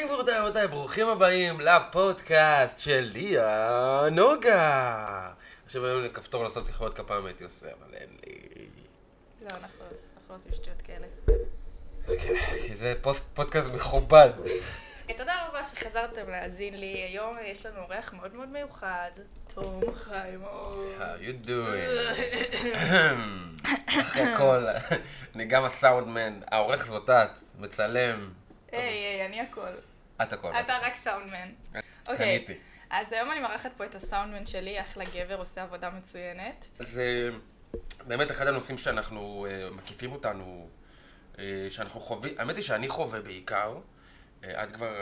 כן, גבירותיי רבותיי, ברוכים הבאים לפודקאסט של ליה נוגה. עכשיו היו לי כפתור לעשות לכבוד כפיים הייתי עושה, אבל אין לי... לא, אנחנו עושים שטויות כאלה. אז כן, כי זה פודקאסט מכובד. אה, תודה רבה שחזרתם להאזין לי. היום יש לנו אורח מאוד מאוד מיוחד, תום חיימון. How you doing? אחרי הכל, אני גם הסאונדמן, העורך זאת את, מצלם. היי, היי, אני הכל. את הכל. אתה רק סאונדמן. אוקיי. קניתי. אז היום אני מארחת פה את הסאונדמן שלי, אחלה גבר, עושה עבודה מצוינת. זה באמת אחד הנושאים שאנחנו אה, מקיפים אותנו, אה, שאנחנו חווים, האמת היא שאני חווה בעיקר, אה, את כבר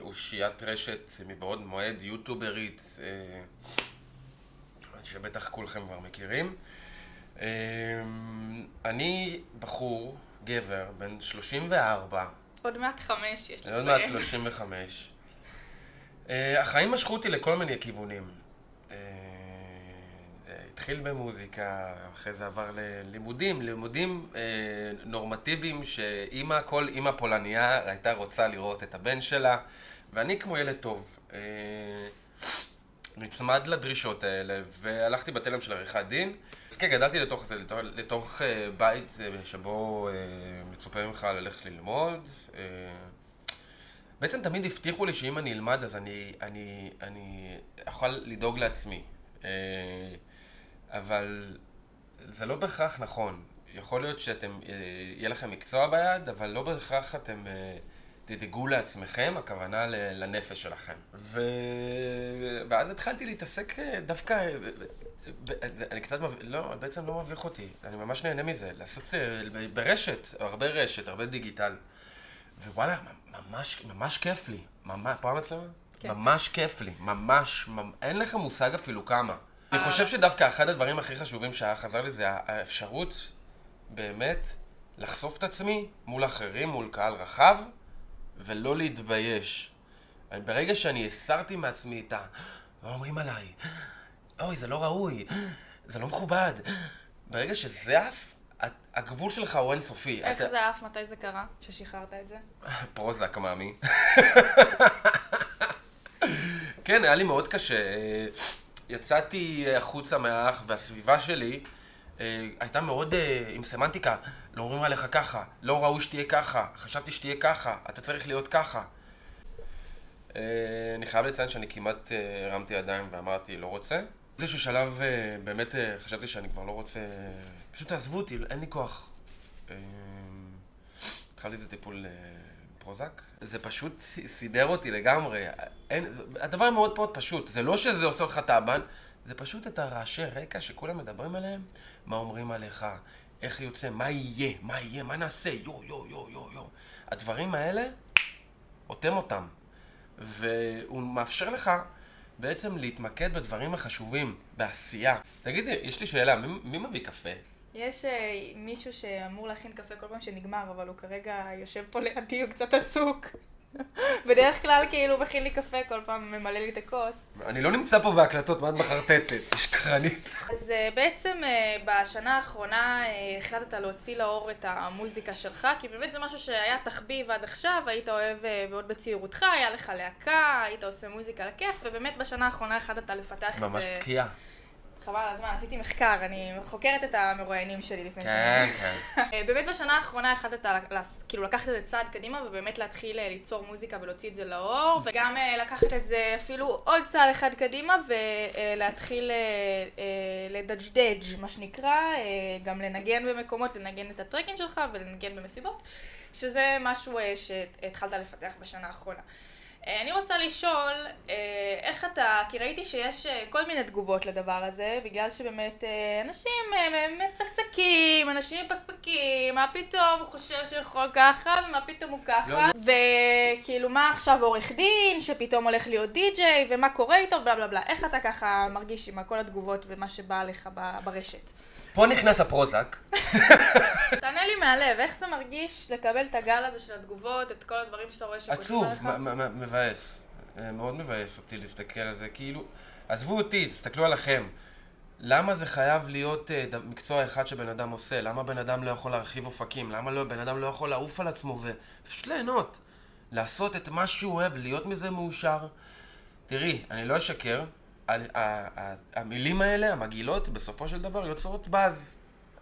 אושיית רשת מבעוד מועד, יוטוברית, שבטח כולכם כבר מכירים. אני בחור, גבר, בן 34, עוד מעט חמש יש עוד מעט לציין. 35. אה, החיים משכו אותי לכל מיני כיוונים. אה, זה התחיל במוזיקה, אחרי זה עבר ללימודים, לימודים אה, נורמטיביים שאימא, כל אימא פולניה הייתה רוצה לראות את הבן שלה, ואני כמו ילד טוב. אה, נצמד לדרישות האלה, והלכתי בתלם של עריכת דין. אז כן, גדלתי לתוך זה, לתוך, לתוך אה, בית אה, שבו אה, מצופה ממך ללכת ללמוד. בעצם תמיד הבטיחו לי שאם אני אלמד אז אני, אני, אני אוכל לדאוג לעצמי. אבל זה לא בהכרח נכון. יכול להיות שאתם, יהיה לכם מקצוע ביד, אבל לא בהכרח אתם תדאגו לעצמכם, הכוונה לנפש שלכם. ו... ואז התחלתי להתעסק אה, דווקא, אה, אני קצת, מב... לא, בעצם לא מביך אותי, אני ממש נהנה מזה, לעשות אה, ברשת, הרבה רשת, הרבה דיגיטל. ווואלה, ממש, ממש כיף לי. ממש, פה המצלמה? כן. ממש כיף לי, ממש, ממ... אין לך מושג אפילו כמה. אני חושב שדווקא אחד הדברים הכי חשובים שהיה חזר לי זה האפשרות באמת לחשוף את עצמי מול אחרים, מול קהל רחב, ולא להתבייש. ברגע שאני הסרתי מעצמי את ה... מה אומרים עליי? אוי, זה לא ראוי, זה לא מכובד. ברגע שזה עף, הגבול שלך הוא אינסופי. איך אתה- זה עף? מתי זה קרה? ששחררת את זה? פרוזק, מאמי. כן, היה לי מאוד קשה. אה, יצאתי החוצה מהאח, והסביבה שלי אה, הייתה מאוד אה, עם סמנטיקה. לא אומרים עליך ככה, לא ראוי שתהיה ככה, חשבתי שתהיה ככה, אתה צריך להיות ככה. אה, אני חייב לציין שאני כמעט הרמתי ידיים ואמרתי, לא רוצה. באיזשהו שלב באמת חשבתי שאני כבר לא רוצה... פשוט תעזבו אותי, אין לי כוח. התחלתי את הטיפול פרוזק. זה פשוט סידר אותי לגמרי. אין, הדבר מאוד מאוד פשוט. זה לא שזה עושה אותך טעבן, זה פשוט את הרעשי רקע שכולם מדברים עליהם, מה אומרים עליך, איך יוצא, מה יהיה, מה יהיה, מה נעשה, יו, יו, יו, יו, יו. הדברים האלה, אוטם אותם. והוא מאפשר לך בעצם להתמקד בדברים החשובים, בעשייה. תגידי, יש לי שאלה, מי, מי מביא קפה? יש אה, מישהו שאמור להכין קפה כל פעם שנגמר, אבל הוא כרגע יושב פה לידי, הוא קצת עסוק. בדרך כלל כאילו מכין לי קפה, כל פעם ממלא לי את הכוס. אני לא נמצא פה בהקלטות, מה את מחרטטת? שקרנית. אז אה, בעצם אה, בשנה האחרונה אה, החלטת להוציא לאור את המוזיקה שלך, כי באמת זה משהו שהיה תחביב עד עכשיו, היית אוהב מאוד בצעירותך, היה לך להקה, היית עושה מוזיקה לכיף, ובאמת בשנה האחרונה החלטת לפתח את ממש זה. חבל על הזמן, עשיתי מחקר, אני חוקרת את המרואיינים שלי לפני כן. כן. אה, באמת בשנה האחרונה החלטת כאילו לקחת את זה צעד קדימה ובאמת להתחיל אה, ליצור מוזיקה ולהוציא את זה לאור וגם אה, לקחת את זה אפילו עוד צעד אחד קדימה ולהתחיל לדג'דג' מה שנקרא, גם לנגן במקומות, לנגן את הטרקים שלך ולנגן במסיבות שזה משהו שהתחלת לפתח בשנה האחרונה. אה, אני רוצה לשאול, אה, איך אתה, כי ראיתי שיש אה, כל מיני תגובות לדבר הזה, בגלל שבאמת אנשים מצקצקים, אנשים מפקפקים, מה פתאום הוא חושב שהוא יכול ככה, ומה פתאום הוא ככה, וכאילו מה עכשיו עורך דין, שפתאום הולך להיות די-ג'יי, ומה קורה איתו, בלה בלה בלה. איך אתה ככה מרגיש עם כל התגובות ומה שבא לך ברשת? פה נכנס הפרוזק. תענה לי מהלב, איך זה מרגיש לקבל את הגל הזה של התגובות, את כל הדברים שאתה רואה שכותבים עצוב, מ- מ- מבאס. אה, מאוד מבאס אותי להסתכל על זה, כאילו... עזבו אותי, תסתכלו עליכם. למה זה חייב להיות ד- מקצוע אחד שבן אדם עושה? למה בן אדם לא יכול להרחיב אופקים? למה לא, בן אדם לא יכול לעוף על עצמו ופשוט ליהנות? לעשות את מה שהוא אוהב, להיות מזה מאושר. תראי, אני לא אשקר, המילים האלה, המגעילות, בסופו של דבר יוצרות באז.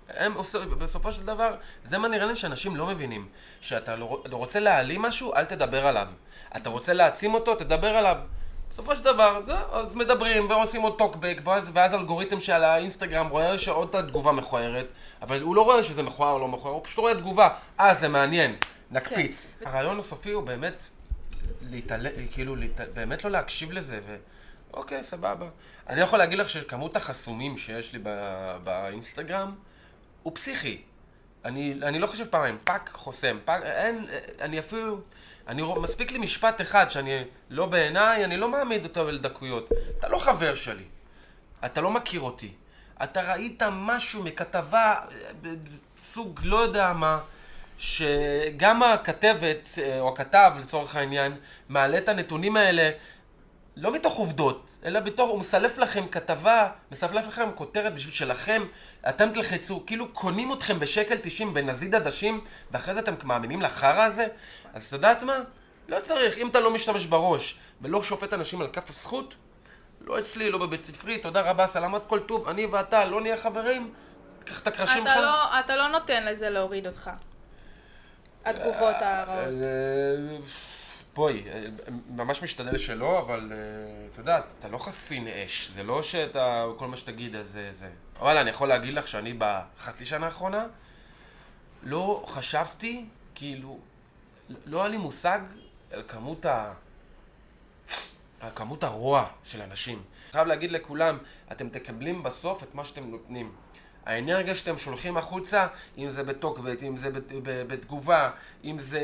הם עושים, בסופו של דבר, זה מה נראה לי שאנשים לא מבינים. שאתה לא, לא רוצה להעלים משהו, אל תדבר עליו. אתה רוצה להעצים אותו, תדבר עליו. בסופו של דבר, אז מדברים ועושים עוד טוקבק, ואז, ואז אלגוריתם של האינסטגרם רואה שעוד תגובה מכוערת, אבל הוא לא רואה שזה מכוער או לא מכוער, הוא פשוט רואה תגובה. אה, זה מעניין, נקפיץ. כן. הרעיון הסופי הוא באמת להתעלם, כאילו, להת... באמת לא להקשיב לזה, ו... אוקיי, סבבה. אני יכול להגיד לך שכמות החסומים שיש לי. באינסטגרם הוא פסיכי. אני, אני לא חושב פעמיים, פאק חוסם, פאק, אין, אני אפילו, אני, רוא- מספיק לי משפט אחד שאני, לא בעיניי, אני לא מעמיד אותו לדקויות. אתה לא חבר שלי, אתה לא מכיר אותי, אתה ראית משהו מכתבה, סוג לא יודע מה, שגם הכתבת, אה, או הכתב לצורך העניין, מעלה את הנתונים האלה לא מתוך עובדות, אלא בתוך, הוא מסלף לכם כתבה, מסלף לכם כותרת בשביל שלכם, אתם תלחצו, כאילו קונים אתכם בשקל 90 בנזיד עדשים, ואחרי זה אתם מאמינים לחרא הזה? אז את יודעת מה? לא צריך, אם אתה לא משתמש בראש, ולא שופט אנשים על כף הזכות, לא אצלי, לא בבית ספרי, תודה רבה, סלמת כל טוב, אני ואתה לא נהיה חברים, תיקח את הקרשים אתה לא, אתה לא נותן לזה להוריד אותך. התגובות הרעות. אה, בואי, אה, ממש משתדל שלא, אבל אה, אתה יודע, אתה לא חסין אש, זה לא שאתה, כל מה שתגיד אז זה זה. וואלה, אני יכול להגיד לך שאני בחצי שנה האחרונה לא חשבתי, כאילו, לא היה לי מושג על כמות ה... על כמות הרוע של אנשים. חייב להגיד לכולם, אתם תקבלים בסוף את מה שאתם נותנים. האנרגיה שאתם שולחים החוצה, אם זה בטוקבט, אם זה בת- בתגובה, אם זה...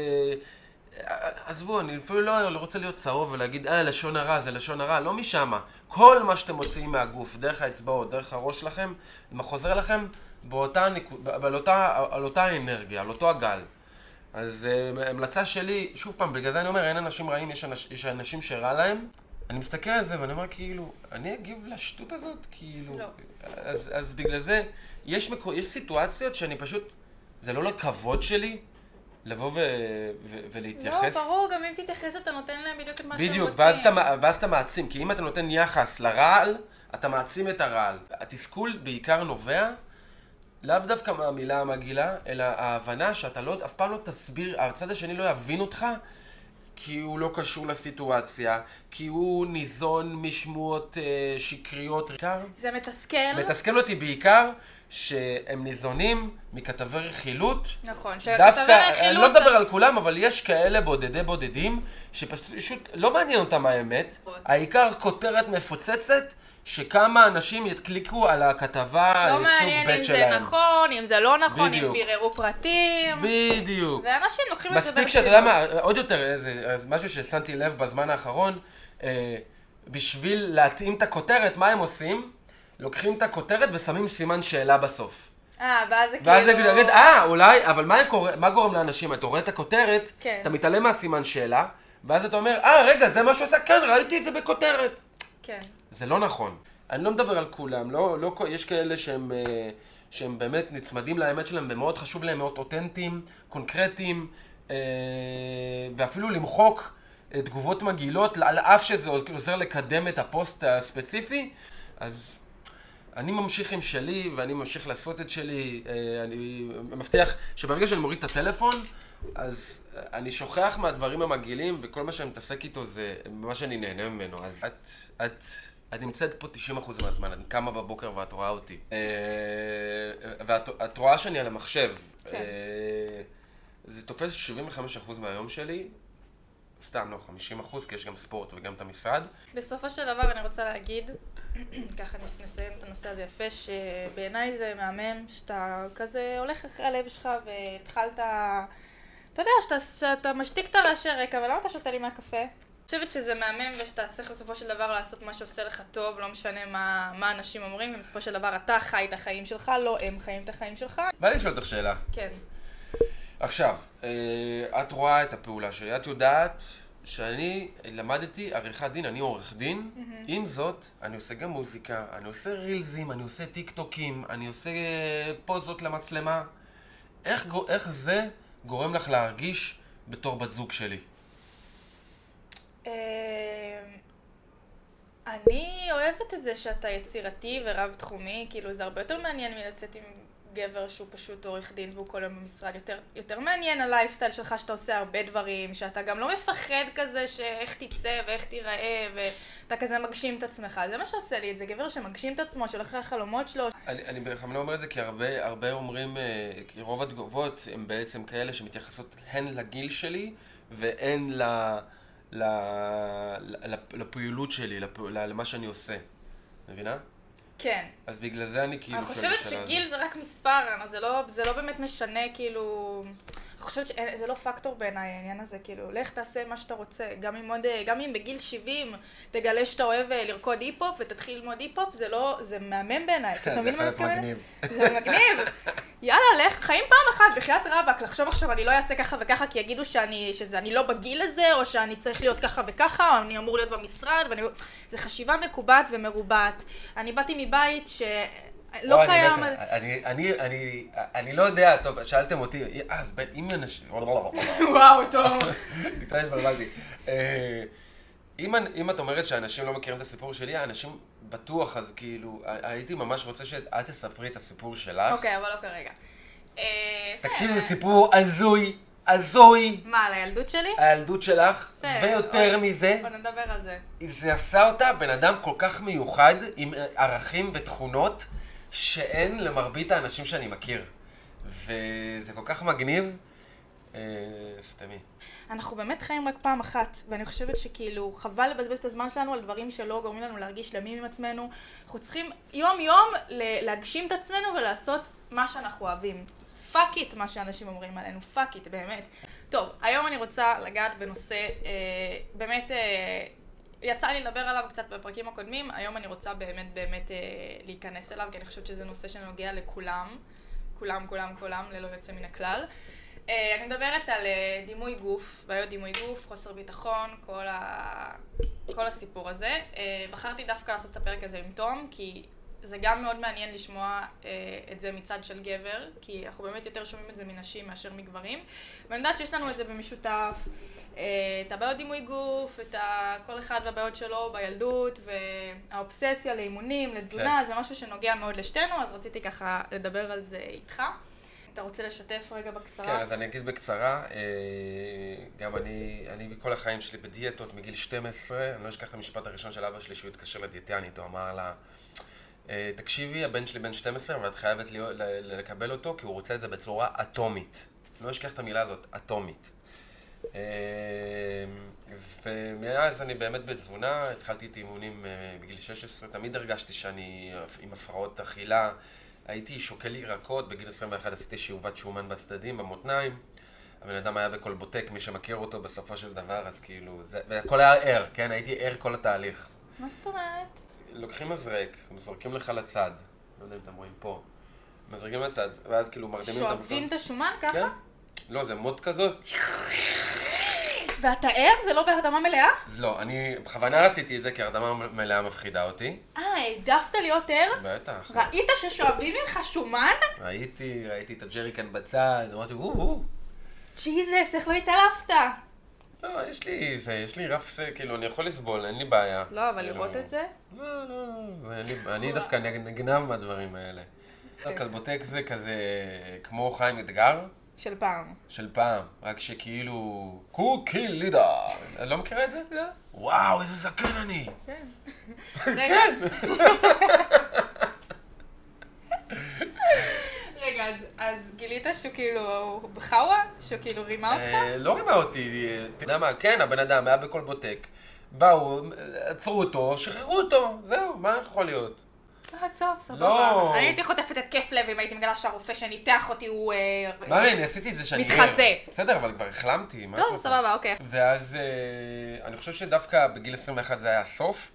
עזבו, אני אפילו לא רוצה להיות צהוב ולהגיד, אה, לשון הרע זה לשון הרע, לא משמה. כל מה שאתם מוציאים מהגוף, דרך האצבעות, דרך הראש שלכם, זה חוזר לכם באותה, נקוד, על, אותה, על אותה אנרגיה, על אותו הגל. אז uh, המלצה שלי, שוב פעם, בגלל זה אני אומר, אין אנשים רעים, יש, אנש, יש אנשים שרע להם. אני מסתכל על זה ואני אומר, כאילו, אני אגיב לשטות הזאת? כאילו... לא. אז, אז בגלל זה, יש, מקו, יש סיטואציות שאני פשוט, זה לא לכבוד שלי לבוא ו, ו, ולהתייחס. לא, ברור, גם אם תתייחס אתה נותן להם בדיוק את מה שהם רוצים. בדיוק, ואז ואז אתה מעצים, כי אם אתה נותן יחס לרעל, אתה מעצים את הרעל. התסכול בעיקר נובע לאו דווקא מהמילה המגעילה, אלא ההבנה שאתה לא, אף פעם לא תסביר, הצד השני לא יבין אותך, כי הוא לא קשור לסיטואציה, כי הוא ניזון משמועות אה, שקריות. בעיקר, זה מתסכל. מתסכל אותי בעיקר שהם ניזונים מכתבי רכילות. נכון, דווקא, שכתבי אני רכילות... לא מדבר על כולם, אבל יש כאלה בודדי בודדים, שפשוט לא מעניין אותם האמת. העיקר כותרת מפוצצת, שכמה אנשים יתקליקו על הכתבה לא סוג מעניין ב' אם זה שלהם. נכון, אם זה לא נכון, אם בדיוק. ביררו פרטים. בדיוק. ואנשים לוקחים את זה מספיק שאתה יודע מה, עוד יותר, איזה, אז משהו ששמתי לב בזמן האחרון, אה, בשביל להתאים את הכותרת, מה הם עושים? לוקחים את הכותרת ושמים סימן שאלה בסוף. אה, ואז זה כאילו... ואז זה יגיד, אה, אולי, אבל מה, קורה, מה גורם לאנשים? אתה רואה את הכותרת, כן. אתה מתעלם מהסימן שאלה, ואז אתה אומר, אה, רגע, זה מה שהוא עשה? כן, ראיתי את זה בכותרת. כן. זה לא נכון. אני לא מדבר על כולם, לא, לא, יש כאלה שהם, אה, שהם באמת נצמדים לאמת שלהם ומאוד חשוב להם מאוד אותנטיים, קונקרטיים, אה, ואפילו למחוק אה, תגובות מגעילות, על אף שזה עוזר לקדם את הפוסט הספציפי, אז אני ממשיך עם שלי, ואני ממשיך לעשות את שלי. אה, אני מבטיח שברגע שאני מוריד את הטלפון, אז אה, אני שוכח מהדברים המגעילים, וכל מה שאני מתעסק איתו זה מה שאני נהנה ממנו. אז את, את, את נמצאת פה 90% מהזמן, את קמה בבוקר ואת רואה אותי. אה, ואת את רואה שאני על המחשב. כן. זה תופס 75% מהיום שלי. סתם, לא, 50%, כי יש גם ספורט וגם את המשרד. בסופו של דבר אני רוצה להגיד, ככה נס- נסיים את הנושא הזה יפה, שבעיניי זה מהמם שאתה כזה הולך אחרי הלב שלך והתחלת, אתה יודע, שאתה, שאתה משתיק את הרעשי רקע, ולמה אתה שותה לי מהקפה? אני חושבת שזה מהמם ושאתה צריך בסופו של דבר לעשות מה שעושה לך טוב, לא משנה מה, מה אנשים אומרים, ובסופו של דבר אתה חי את החיים שלך, לא הם חיים את החיים שלך. בא לי לשאול אותך שאלה. כן. עכשיו, אה, את רואה את הפעולה שלי, את יודעת שאני למדתי עריכת דין, אני עורך דין, עם זאת, אני עושה גם מוזיקה, אני עושה רילזים, אני עושה טיק טוקים, אני עושה אה, פוזות למצלמה. איך, איך זה גורם לך להרגיש בתור בת זוג שלי? אני אוהבת את זה שאתה יצירתי ורב-תחומי, כאילו זה הרבה יותר מעניין מלצאת עם גבר שהוא פשוט עורך דין והוא כל היום במשרד. יותר, יותר מעניין הלייפסטייל שלך שאתה עושה הרבה דברים, שאתה גם לא מפחד כזה שאיך תצא ואיך תיראה ואתה כזה מגשים את עצמך. זה מה שעושה לי את זה, גבר שמגשים את עצמו, שהולך אחרי החלומות שלו. אני, אני בכלל לא אומר את זה כי הרבה, הרבה אומרים, אה, כי רוב התגובות הן בעצם כאלה שמתייחסות הן לגיל שלי והן ל... ל... ל... לפעילות שלי, לפ... למה שאני עושה. מבינה? כן. אז בגלל זה אני כאילו... אני חושבת שגיל זה רק מספר, זה לא, זה לא באמת משנה כאילו... אני חושבת שזה לא פקטור בעיניי העניין הזה, כאילו, לך תעשה מה שאתה רוצה. גם אם, עוד, גם אם בגיל 70 תגלה שאתה אוהב אה, לרקוד היפ-הופ ותתחיל ללמוד היפ-הופ, זה לא, זה מהמם בעיניי. אתה מבין מה אני מתכוונת? זה מגניב. יאללה, לך, חיים פעם אחת, בחייאת רבאק, לחשוב עכשיו אני לא אעשה ככה וככה כי יגידו שאני, שזה אני לא בגיל הזה, או שאני צריך להיות ככה וככה, או אני אמור להיות במשרד, ואני... זה חשיבה מקובעת ומרובעת. אני באתי מבית ש... לא קיים... אני, אני, אני, אני לא יודע, טוב, שאלתם אותי, אז אם אנשים... וואו, טוב. נתראה התבלבלתי. אה, אם את אומרת שאנשים לא מכירים את הסיפור שלי, אנשים בטוח, אז כאילו, הייתי ממש רוצה שאת תספרי את הסיפור שלך. אוקיי, אבל לא כרגע. אה, תקשיבי, זה סיפור הזוי, הזוי. מה, על הילדות שלי? הילדות שלך, ויותר מזה. בוא נדבר על זה. זה עשה אותה בן אדם כל כך מיוחד, עם ערכים ותכונות. שאין למרבית האנשים שאני מכיר. וזה כל כך מגניב. אה, סתמי. אנחנו באמת חיים רק פעם אחת, ואני חושבת שכאילו חבל לבזבז את הזמן שלנו על דברים שלא גורמים לנו להרגיש שלמים עם עצמנו. אנחנו צריכים יום יום להגשים את עצמנו ולעשות מה שאנחנו אוהבים. fuck it מה שאנשים אומרים עלינו, fuck it באמת. טוב, היום אני רוצה לגעת בנושא אה, באמת אה, יצא לי לדבר עליו קצת בפרקים הקודמים, היום אני רוצה באמת באמת אה, להיכנס אליו, כי אני חושבת שזה נושא שנוגע לכולם, כולם, כולם, כולם, ללא יוצא מן הכלל. אה, אני מדברת על אה, דימוי גוף, בעיות דימוי גוף, חוסר ביטחון, כל, ה... כל הסיפור הזה. אה, בחרתי דווקא לעשות את הפרק הזה עם תום, כי זה גם מאוד מעניין לשמוע את זה מצד של גבר, כי אנחנו באמת יותר שומעים את זה מנשים מאשר מגברים. ואני יודעת שיש לנו את זה במשותף. את הבעיות דימוי גוף, את כל אחד והבעיות שלו בילדות, והאובססיה לאימונים, לתזונה, כן. זה משהו שנוגע מאוד לשתינו, אז רציתי ככה לדבר על זה איתך. אתה רוצה לשתף רגע בקצרה? כן, אז אני אגיד בקצרה. אה, גם אני, אני בכל החיים שלי בדיאטות מגיל 12, אני לא אשכח את המשפט הראשון של אבא שלי שהוא התקשר לדיאטיאנית, הוא אמר לה, אה, תקשיבי, הבן שלי בן 12 ואת חייבת לקבל אותו כי הוא רוצה את זה בצורה אטומית. לא אשכח את המילה הזאת, אטומית. אמ, ומאז אני באמת בתזונה, התחלתי את אימונים אה, בגיל 16, תמיד הרגשתי שאני עם הפרעות אכילה. הייתי שוקל ירקות, בגיל 21 עשיתי שאובת שומן בצדדים, במותניים. הבן אדם היה בכל בוטק, מי שמכיר אותו בסופו של דבר, אז כאילו, זה, והכל היה ער, כן? הייתי ער כל התהליך. מה זאת אומרת? לוקחים מזרק, זורקים לך לצד, לא יודע אם אתם רואים פה, מזרקים לצד, ואז כאילו מרדימים את המקום. שואבים את השומן ככה? כן. לא, זה מוט כזאת. ואתה ער? זה לא בהרדמה מלאה? לא, אני בכוונה רציתי את זה כי הרדמה מלאה מפחידה אותי. אה, העדפת להיות ער? בטח. ראית ששואבים ממך שומן? ראיתי, ראיתי את הג'ריקן בצד, אמרתי, וואו. Jesus, איך לא התעלפת? לא, יש לי זה, יש לי רף, כאילו, אני יכול לסבול, אין לי בעיה. לא, אבל לראות את זה? לא, לא, לא, אני דווקא נגנב מהדברים האלה. הכלבוטק כן. זה כזה כמו חיים אתגר. של פעם. של פעם, רק שכאילו... קוקי לידה. לא מכירה את זה? לא. וואו, איזה זקן אני. כן. כן. רגע, אז, אז גילית שהוא כאילו בחאווה? שהוא כאילו רימה אותך? אה, לא רימה אותי, אתה יודע מה, כן, הבן אדם היה בכל בוטק. באו, עצרו אותו, שחררו אותו, זהו, מה יכול להיות? אה, טוב, סבבה. לא. אני הייתי חוטפת התקף לב אם הייתי מגלה שהרופא שניתח אותי הוא... אה, מה, אני עשיתי את זה שאני... מתחזה. בסדר, אבל כבר החלמתי, מה את רוצה? טוב, סבבה, אוקיי. ואז אה, אני חושב שדווקא בגיל 21 זה היה הסוף.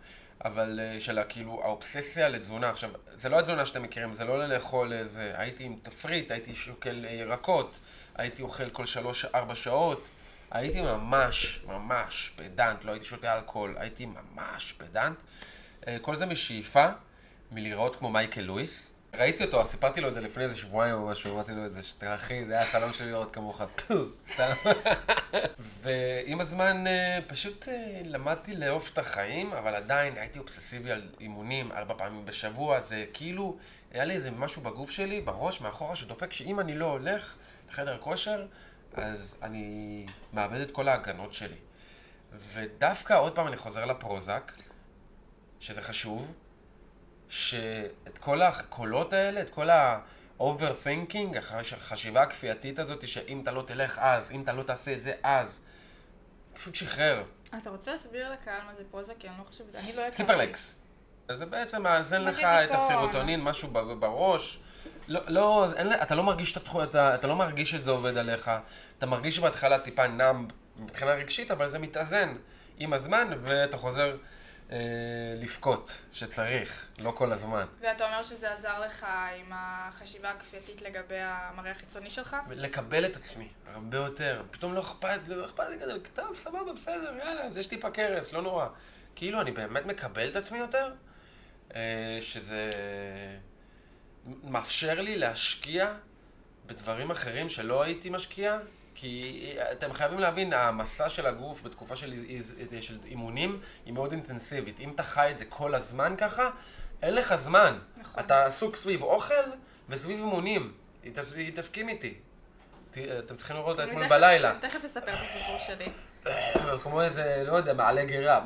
אבל של כאילו האובססיה לתזונה. עכשיו, זה לא התזונה שאתם מכירים, זה לא לאכול איזה... הייתי עם תפריט, הייתי שוקל ירקות, הייתי אוכל כל שלוש-ארבע שעות. הייתי ממש, ממש פדנט, לא הייתי שותה אלכוהול, הייתי ממש פדנט. כל זה משאיפה מלהיראות כמו מייקל לואיס. ראיתי אותו, סיפרתי לו את זה לפני איזה שבועיים או משהו, אמרתי לו את זה, אחי, זה היה החלום שלי לראות כמוך, פו, סתם. ועם הזמן אה, פשוט אה, למדתי לאהוב את החיים, אבל עדיין הייתי אובססיבי על אימונים ארבע פעמים בשבוע, זה כאילו, היה לי איזה משהו בגוף שלי, בראש, מאחורה, שדופק שאם אני לא הולך לחדר כושר, אז אני מאבד את כל ההגנות שלי. ודווקא עוד פעם אני חוזר לפרוזק, שזה חשוב, שאת כל הקולות האלה, את כל ה-overthinking, החשיבה הכפייתית הזאת, שאם אתה לא תלך אז, אם אתה לא תעשה את זה אז, פשוט שחרר. אתה רוצה להסביר לקהל מה זה פרוזק? כי אני לא חושבת, אני לא הכרתי. סיפרלקס. אז זה בעצם מאזן לך את. הסרוטונין, משהו בראש. לא, לא, אין, אתה לא מרגיש את התחו- אתה, אתה לא מרגיש שזה עובד עליך. אתה מרגיש שבהתחלה טיפה נאמב מבחינה רגשית, אבל זה מתאזן עם הזמן, ואתה חוזר אה, לבכות, שצריך, לא כל הזמן. ואתה אומר שזה עזר לך עם החשיבה הכפייתית לגבי המראה החיצוני שלך? לקבל את עצמי, הרבה יותר. פתאום לא אכפת, לא אכפת לי כזה, טוב, סבבה, בסדר, יאללה, אז יש טיפה קרס, לא נורא. כאילו, אני באמת מקבל את עצמי יותר, אה, שזה מאפשר לי להשקיע בדברים אחרים שלא הייתי משקיע, כי אתם חייבים להבין, המסע של הגוף בתקופה של, של אימונים היא מאוד אינטנסיבית. אם אתה חי את זה כל הזמן ככה, אין לך זמן. נכון. אתה עסוק סביב אוכל וסביב אימונים. תסכים איתי. אתם צריכים לראות אתמול בלילה. אני תכף אספר את הסיפור שלי. כמו איזה, לא יודע, מעלה גרה.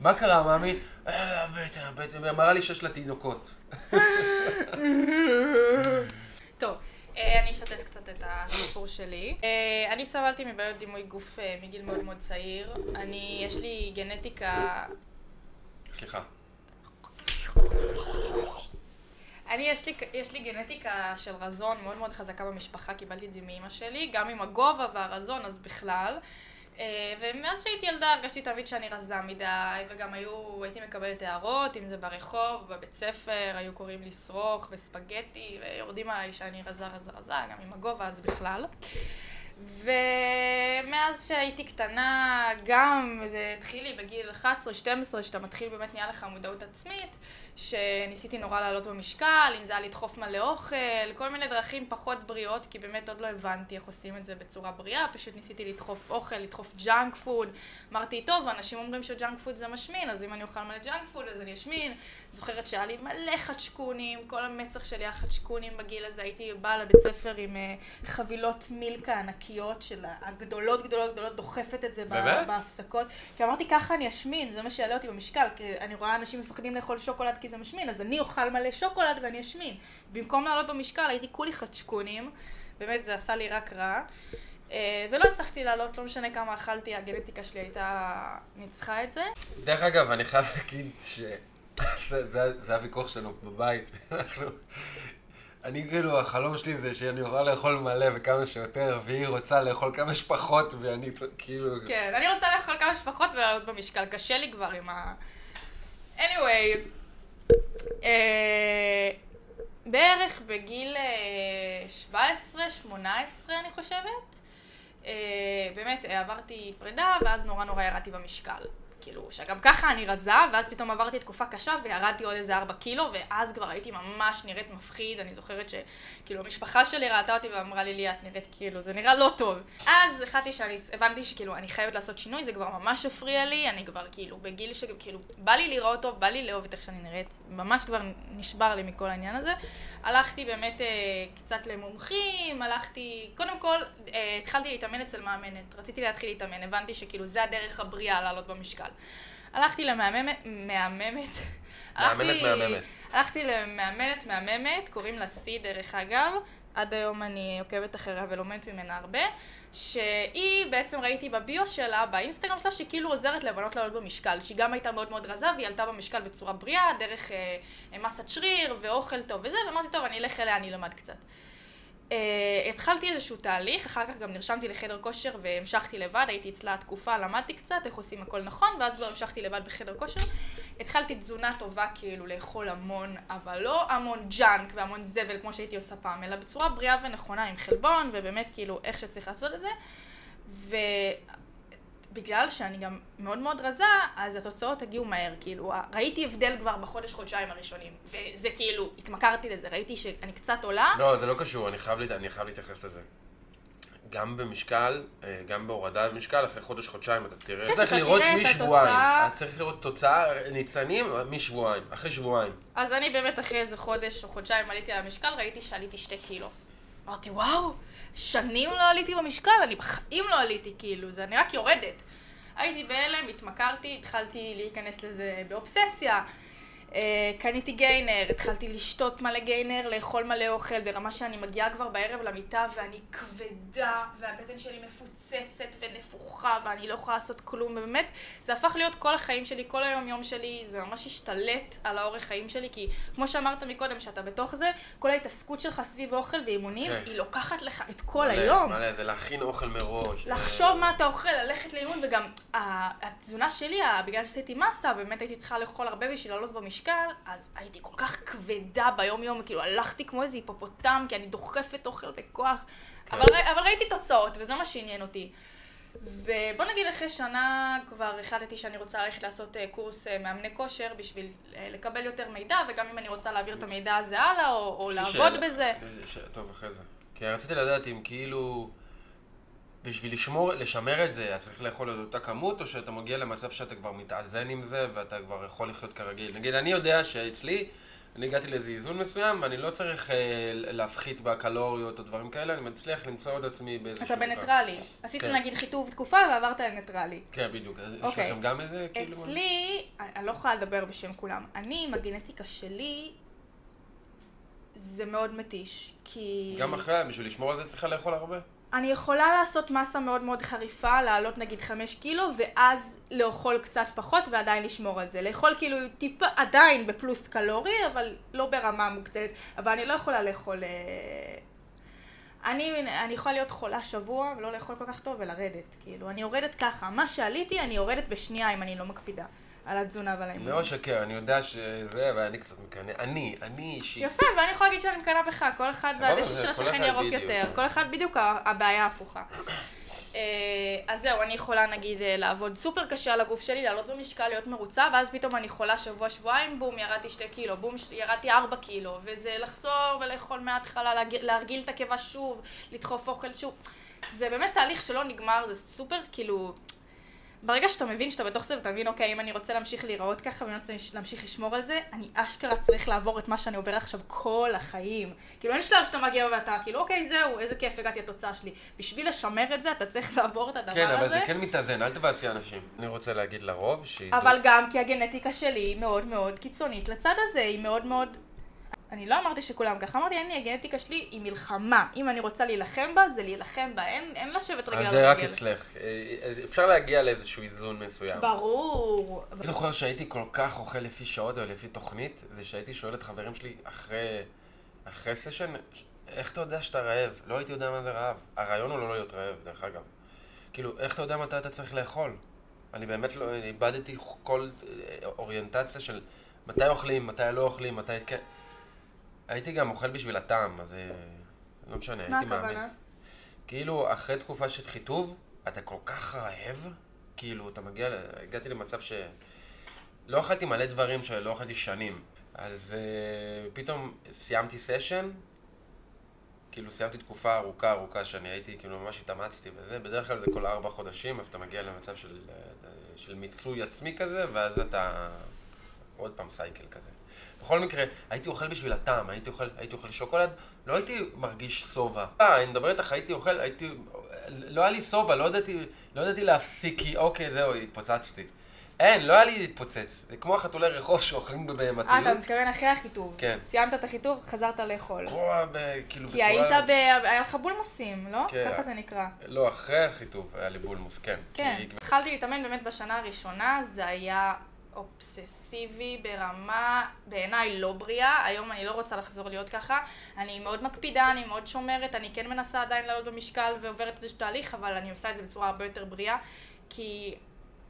מה קרה, מאמי? "אה, הבטן, הבטן, היא אמרה לי שיש לה תינוקות. אה, אני אשתף קצת את הסיפור שלי. אה, אני סבלתי מבעיות דימוי גוף אה, מגיל מאוד מאוד צעיר. אני, יש לי גנטיקה... סליחה. אני, יש לי, יש לי גנטיקה של רזון מאוד מאוד חזקה במשפחה, קיבלתי את זה מאימא שלי, גם עם הגובה והרזון, אז בכלל. אה, ומאז שהייתי ילדה הרגשתי תמיד שאני רזה מדי, וגם היו, הייתי מקבלת הערות, אם זה ברחוב, בבית ספר, היו קוראים לי שרוך וספגטי, ויורדים עליי שאני רזה רזה רזה, גם עם הגובה אז בכלל. ומאז שהייתי קטנה, גם זה התחיל לי בגיל 11-12, שאתה מתחיל באמת נהיה לך מודעות עצמית, שניסיתי נורא לעלות במשקל, אם זה היה לדחוף מלא אוכל, כל מיני דרכים פחות בריאות, כי באמת עוד לא הבנתי איך עושים את זה בצורה בריאה, פשוט ניסיתי לדחוף אוכל, לדחוף ג'אנק פוד. אמרתי, טוב, אנשים אומרים שג'אנק פוד זה משמין, אז אם אני אוכל מלא ג'אנק פוד אז אני אשמין. זוכרת שהיה לי מלא חצ'קונים, כל המצח שלי היה חצ'קונים בגיל הזה, הייתי באה לבית ספר עם אה, חבילות מילקה ענקיות של הגדולות גדולות גדולות, דוחפת את זה באמת? בהפסקות. כי אמרתי, ככה אני אשמין, זה מה שיעלה אותי במשקל, כי אני רואה אנשים מפחדים לאכול שוקולד כי זה משמין, אז אני אוכל מלא שוקולד ואני אשמין. במקום לעלות במשקל הייתי כולי חצ'קונים, באמת זה עשה לי רק רע. אה, ולא הצלחתי לעלות, לא משנה כמה אכלתי, הגנטיקה שלי הייתה ניצחה את זה. דרך אגב, אני חייב להגיד ש... זה, זה, זה הוויכוח שלנו בבית. אנחנו... אני כאילו, החלום שלי זה שאני אוכל לאכול מלא וכמה שיותר, והיא רוצה לאכול כמה שפחות, ואני כאילו... כן, אני רוצה לאכול כמה שפחות ולעלות במשקל, קשה לי כבר עם ה... anyway, בערך בגיל אה, 17-18 אני חושבת, אה, באמת אה, עברתי פרידה ואז נורא נורא ירדתי במשקל. כאילו, שגם ככה אני רזה, ואז פתאום עברתי תקופה קשה וירדתי עוד איזה 4 קילו, ואז כבר הייתי ממש נראית מפחיד, אני זוכרת שכאילו המשפחה שלי ראתה אותי ואמרה לי, לי, את נראית כאילו, זה נראה לא טוב. אז החלטתי שאני, הבנתי שכאילו אני חייבת לעשות שינוי, זה כבר ממש הפריע לי, אני כבר כאילו בגיל שכאילו, בא לי לראות טוב, בא לי לאהוב את איך שאני נראית, ממש כבר נשבר לי מכל העניין הזה. הלכתי באמת אה, קצת למומחים, הלכתי, קודם כל אה, התחלתי להתאמן אצל מאמנת, רציתי להתחיל להתאמן, הבנתי שכאילו זה הדרך הבריאה לעלות במשקל. הלכתי למהממת, מהממת, הלכתי- מהממת. הלכתי למאמנת מהממת, קוראים לה סי דרך אגב, עד היום אני עוקבת אחריה ולומדת ממנה הרבה, שהיא בעצם ראיתי בביו שלה, באינסטגרם שלה, שהיא כאילו עוזרת לבנות לעלות במשקל, שהיא גם הייתה מאוד מאוד רזה והיא עלתה במשקל בצורה בריאה, דרך אה, אה, מסת שריר ואוכל טוב וזה, ואמרתי, טוב, אני אלך אליה, אני אלמד קצת. Uh, התחלתי איזשהו תהליך, אחר כך גם נרשמתי לחדר כושר והמשכתי לבד, הייתי אצלה תקופה, למדתי קצת איך עושים הכל נכון, ואז כבר המשכתי לבד בחדר כושר. התחלתי תזונה טובה, כאילו לאכול המון, אבל לא המון ג'אנק והמון זבל כמו שהייתי עושה פעם, אלא בצורה בריאה ונכונה, עם חלבון, ובאמת כאילו איך שצריך לעשות את זה. בגלל שאני גם מאוד מאוד רזה, אז התוצאות הגיעו מהר, כאילו, ראיתי הבדל כבר בחודש-חודשיים הראשונים, וזה כאילו, התמכרתי לזה, ראיתי שאני קצת עולה. לא, זה לא קשור, אני חייב, אני חייב להתייחס לזה. גם במשקל, אה, גם בהורדה במשקל, אחרי חודש-חודשיים אתה תראה. כן, צריך לראות משבועיים. אתה צריך לראות תוצאה, ניצנים משבועיים, אחרי שבועיים. אז אני באמת אחרי איזה חודש או חודשיים עליתי על המשקל, ראיתי שעליתי שתי קילו. אמרתי, וואו, שנים לא עליתי במשקל, אני בחיים לא עליתי, כאילו, זה אני רק יורדת. הייתי בהלם, התמכרתי, התחלתי להיכנס לזה באובססיה. אה, קניתי גיינר, התחלתי לשתות מלא גיינר, לאכול מלא אוכל, ברמה שאני מגיעה כבר בערב למיטה ואני כבדה, והבטן שלי מפוצצת ונפוחה, ואני לא יכולה לעשות כלום, ובאמת, זה הפך להיות כל החיים שלי, כל היום יום שלי, זה ממש השתלט על האורך חיים שלי, כי כמו שאמרת מקודם, שאתה בתוך זה, כל ההתעסקות שלך סביב אוכל ואימונים. כן. היא לוקחת לך את כל מלא, היום. מלא, זה להכין אוכל מראש. לחשוב זה... מה אתה אוכל, ללכת לאימון, וגם התזונה שלי, בגלל שעשיתי מסה, באמת הייתי צריכה לאכול הרבה בשביל לעלות במשקל. משקל, אז הייתי כל כך כבדה ביום יום, כאילו הלכתי כמו איזה היפופוטם, כי אני דוחפת אוכל בכוח, כן. אבל, אבל ראיתי תוצאות, וזה מה שעניין אותי. ובוא נגיד אחרי שנה כבר החלטתי שאני רוצה ללכת לעשות אה, קורס אה, מאמני כושר בשביל אה, לקבל יותר מידע, וגם אם אני רוצה להעביר את המידע הזה הלאה, או, או לעבוד שאלה. בזה. ש... טוב, אחרי זה. כי רציתי לדעת אם כאילו... בשביל לשמור, לשמר את זה, אתה צריך לאכול את אותה כמות, או שאתה מגיע למצב שאתה כבר מתאזן עם זה, ואתה כבר יכול לחיות כרגיל. נגיד, אני יודע שאצלי, אני הגעתי לאיזה איזון מסוים, ואני לא צריך אה, להפחית בקלוריות או דברים כאלה, אני מצליח למצוא את עצמי באיזשהו... אתה בניטרלי. עשית כן. נגיד חיטוב תקופה ועברת לניטרלי. כן, בדיוק. אוקיי. יש לכם גם איזה, כאילו... אצלי, אני לא יכולה לדבר בשם כולם. אני, עם הגנטיקה שלי, זה מאוד מתיש, כי... גם אחרי, בשביל לשמור על זה צריכה לאכול הרבה? אני יכולה לעשות מסה מאוד מאוד חריפה, לעלות נגיד חמש קילו, ואז לאכול קצת פחות ועדיין לשמור על זה. לאכול כאילו טיפה, עדיין בפלוס קלורי, אבל לא ברמה מוקצנת. אבל אני לא יכולה לאכול... אה, אני, אני יכולה להיות חולה שבוע ולא לאכול כל כך טוב ולרדת. כאילו, אני יורדת ככה. מה שעליתי, אני יורדת בשנייה אם אני לא מקפידה. על התזונה ועל האימון. מאוד שקר, אני יודע שזה, ואני קצת מקנא, אני, אני אישית. יפה, ואני יכולה להגיד שאני מקנאה בך, כל אחד והדשא של השכן ירוק יותר, כל אחד בדיוק הבעיה ההפוכה. אה, אז זהו, אני יכולה נגיד אה, לעבוד סופר קשה על הגוף שלי, לעלות במשקל, להיות מרוצה, ואז פתאום אני חולה שבוע, שבועיים, בום, ירדתי שתי קילו, בום, ירדתי ארבע קילו, וזה לחזור ולאכול מההתחלה, להרגיל את הקיבה שוב, לדחוף אוכל שוב. זה באמת תהליך שלא נגמר, זה סופר כאילו... ברגע שאתה מבין שאתה בתוך זה ואתה מבין, אוקיי, אם אני רוצה להמשיך להיראות ככה ואני רוצה להמשיך לשמור על זה, אני אשכרה צריך לעבור את מה שאני עובר עכשיו כל החיים. כאילו אין שלב שאתה מגיע ואתה כאילו, אוקיי, זהו, איזה כיף, הגעתי לתוצאה שלי. בשביל לשמר את זה, אתה צריך לעבור את הדבר כן, הזה. כן, אבל זה כן מתאזן, אל תבאסי אנשים. אני רוצה להגיד לרוב שהיא... אבל גם כי הגנטיקה שלי היא מאוד מאוד קיצונית לצד הזה, היא מאוד מאוד אני לא אמרתי שכולם ככה, אמרתי, אני, הגנטיקה שלי היא מלחמה. אם אני רוצה להילחם בה, זה להילחם בה, אין, אין לשבת רגע על רגל. זה רק אצלך. אה, אפשר להגיע לאיזשהו איזון מסוים. ברור. אני זוכר שהייתי כל כך אוכל לפי שעות או לפי תוכנית, זה שהייתי שואל את חברים שלי אחרי, אחרי סשן, איך אתה יודע שאתה רעב? לא הייתי יודע מה זה רעב. הרעיון הוא לא להיות רעב, דרך אגב. כאילו, איך אתה יודע מתי אתה צריך לאכול? אני באמת לא, איבדתי כל אה, אוריינטציה של מתי אוכלים, מתי לא אוכלים, מתי כן. הייתי גם אוכל בשביל הטעם, אז אה, לא משנה, הייתי מאמץ. מה הכוונה? כאילו, אחרי תקופה של חיטוב, אתה כל כך רעב, כאילו, אתה מגיע, הגעתי למצב ש... לא אכלתי מלא דברים שלא אכלתי שנים. אז uh, פתאום סיימתי סשן, כאילו סיימתי תקופה ארוכה ארוכה שאני הייתי, כאילו ממש התאמצתי וזה, בדרך כלל זה כל ארבע חודשים, אז אתה מגיע למצב של, אה, של מיצוי עצמי כזה, ואז אתה עוד פעם סייקל כזה. בכל מקרה, הייתי אוכל בשביל הטעם, הייתי אוכל, הייתי אוכל שוקולד, לא הייתי מרגיש שובע. אה, אני מדבר איתך, הייתי אוכל, הייתי... לא היה לי שובע, לא ידעתי, לא ידעתי להפסיק, כי אוקיי, זהו, התפוצצתי. אין, לא היה לי להתפוצץ. זה כמו החתולי רחוב שאוכלים בבהמתיות. אה, אתה מתכוון אחרי החיטוב. כן. סיימת את החיטוב, חזרת לאכול. כאילו כי היית ב... היה לך בולמוסים, לא? כן. ככה זה נקרא. לא, אחרי החיטוב היה לי בולמוס, כן. כן. התחלתי להתאמן באמת בשנה הראשונה, זה היה אובססיבי ברמה, בעיניי לא בריאה, היום אני לא רוצה לחזור להיות ככה, אני מאוד מקפידה, אני מאוד שומרת, אני כן מנסה עדיין לעלות במשקל ועוברת איזשהו תהליך, אבל אני עושה את זה בצורה הרבה יותר בריאה, כי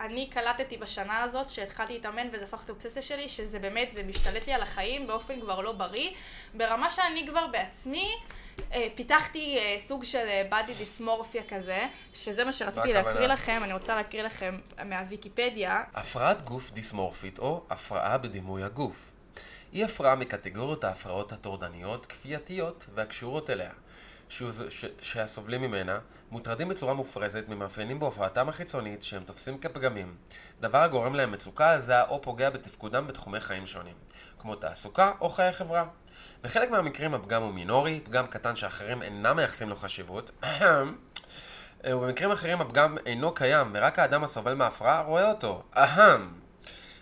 אני קלטתי בשנה הזאת, שהתחלתי להתאמן וזה הפך את האובססיה שלי, שזה באמת, זה משתלט לי על החיים באופן כבר לא בריא, ברמה שאני כבר בעצמי... אה, פיתחתי אה, סוג של בדי דיסמורפיה כזה, שזה מה שרציתי? להקריא לכם, אני רוצה להקריא לכם מהוויקיפדיה. הפרעת גוף דיסמורפית או הפרעה בדימוי הגוף. היא הפרעה מקטגוריות ההפרעות הטורדניות, כפייתיות והקשורות אליה, שהסובלים ממנה מוטרדים בצורה מופרזת ממאפיינים בהופעתם החיצונית שהם תופסים כפגמים, דבר הגורם להם מצוקה עזה או פוגע בתפקודם בתחומי חיים שונים, כמו תעסוקה או חיי חברה. בחלק מהמקרים הפגם הוא מינורי, פגם קטן שאחרים אינם מייחסים לו חשיבות, ובמקרים אחרים הפגם אינו קיים, ורק האדם הסובל מההפרעה רואה אותו. אהם.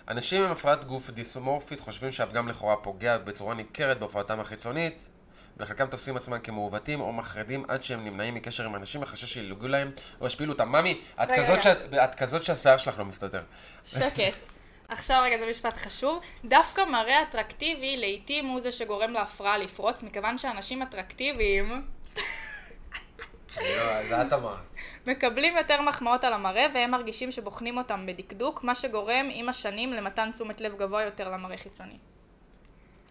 אנשים עם הפרעת גוף דיסומורפית חושבים שהפגם לכאורה פוגע בצורה ניכרת בהופעתם החיצונית, וחלקם תופסים עצמם כמעוותים או מחרדים עד שהם נמנעים מקשר עם אנשים מחשש שילוגו להם או ישפילו אותם. ממי, את כזאת את כזאת שהשיער שלך לא מסתדר. שקט. עכשיו רגע, זה משפט חשוב. דווקא מראה אטרקטיבי לעיתים הוא זה שגורם להפרעה לפרוץ, מכיוון שאנשים אטרקטיביים זה את אמרת. מקבלים יותר מחמאות על המראה והם מרגישים שבוחנים אותם בדקדוק, מה שגורם עם השנים למתן תשומת לב גבוה יותר למראה חיצוני.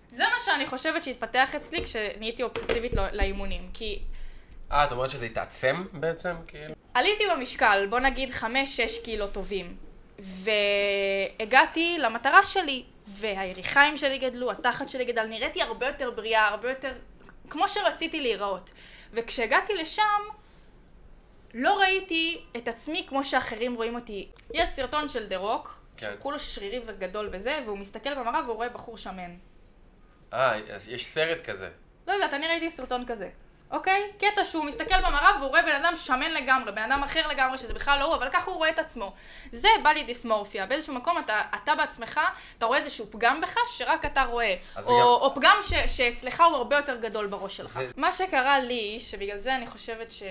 זה מה שאני חושבת שהתפתח אצלי כשנהייתי אובססיבית לא- לאימונים, כי אה, את אומרת שזה התעצם בעצם? כאילו? עליתי במשקל, בוא נגיד 5-6 קילו טובים, והגעתי למטרה שלי, והיריחיים שלי גדלו, התחת שלי גדל, נראיתי הרבה יותר בריאה, הרבה יותר... כמו שרציתי להיראות. וכשהגעתי לשם, לא ראיתי את עצמי כמו שאחרים רואים אותי. יש סרטון של דה רוק, כן. שהוא כולו שרירי וגדול בזה, והוא מסתכל במראה והוא רואה בחור שמן. אה, אז יש סרט כזה. לא יודעת, אני ראיתי סרטון כזה. אוקיי? קטע שהוא מסתכל במראה והוא רואה בן אדם שמן לגמרי, בן אדם אחר לגמרי, שזה בכלל לא הוא, אבל ככה הוא רואה את עצמו. זה בא לי דיסמורפיה. באיזשהו מקום אתה, אתה בעצמך, אתה רואה איזשהו פגם בך שרק אתה רואה. או, גם- או פגם ש, שאצלך הוא הרבה יותר גדול בראש שלך. זה- מה שקרה לי, שבגלל זה אני חושבת ש...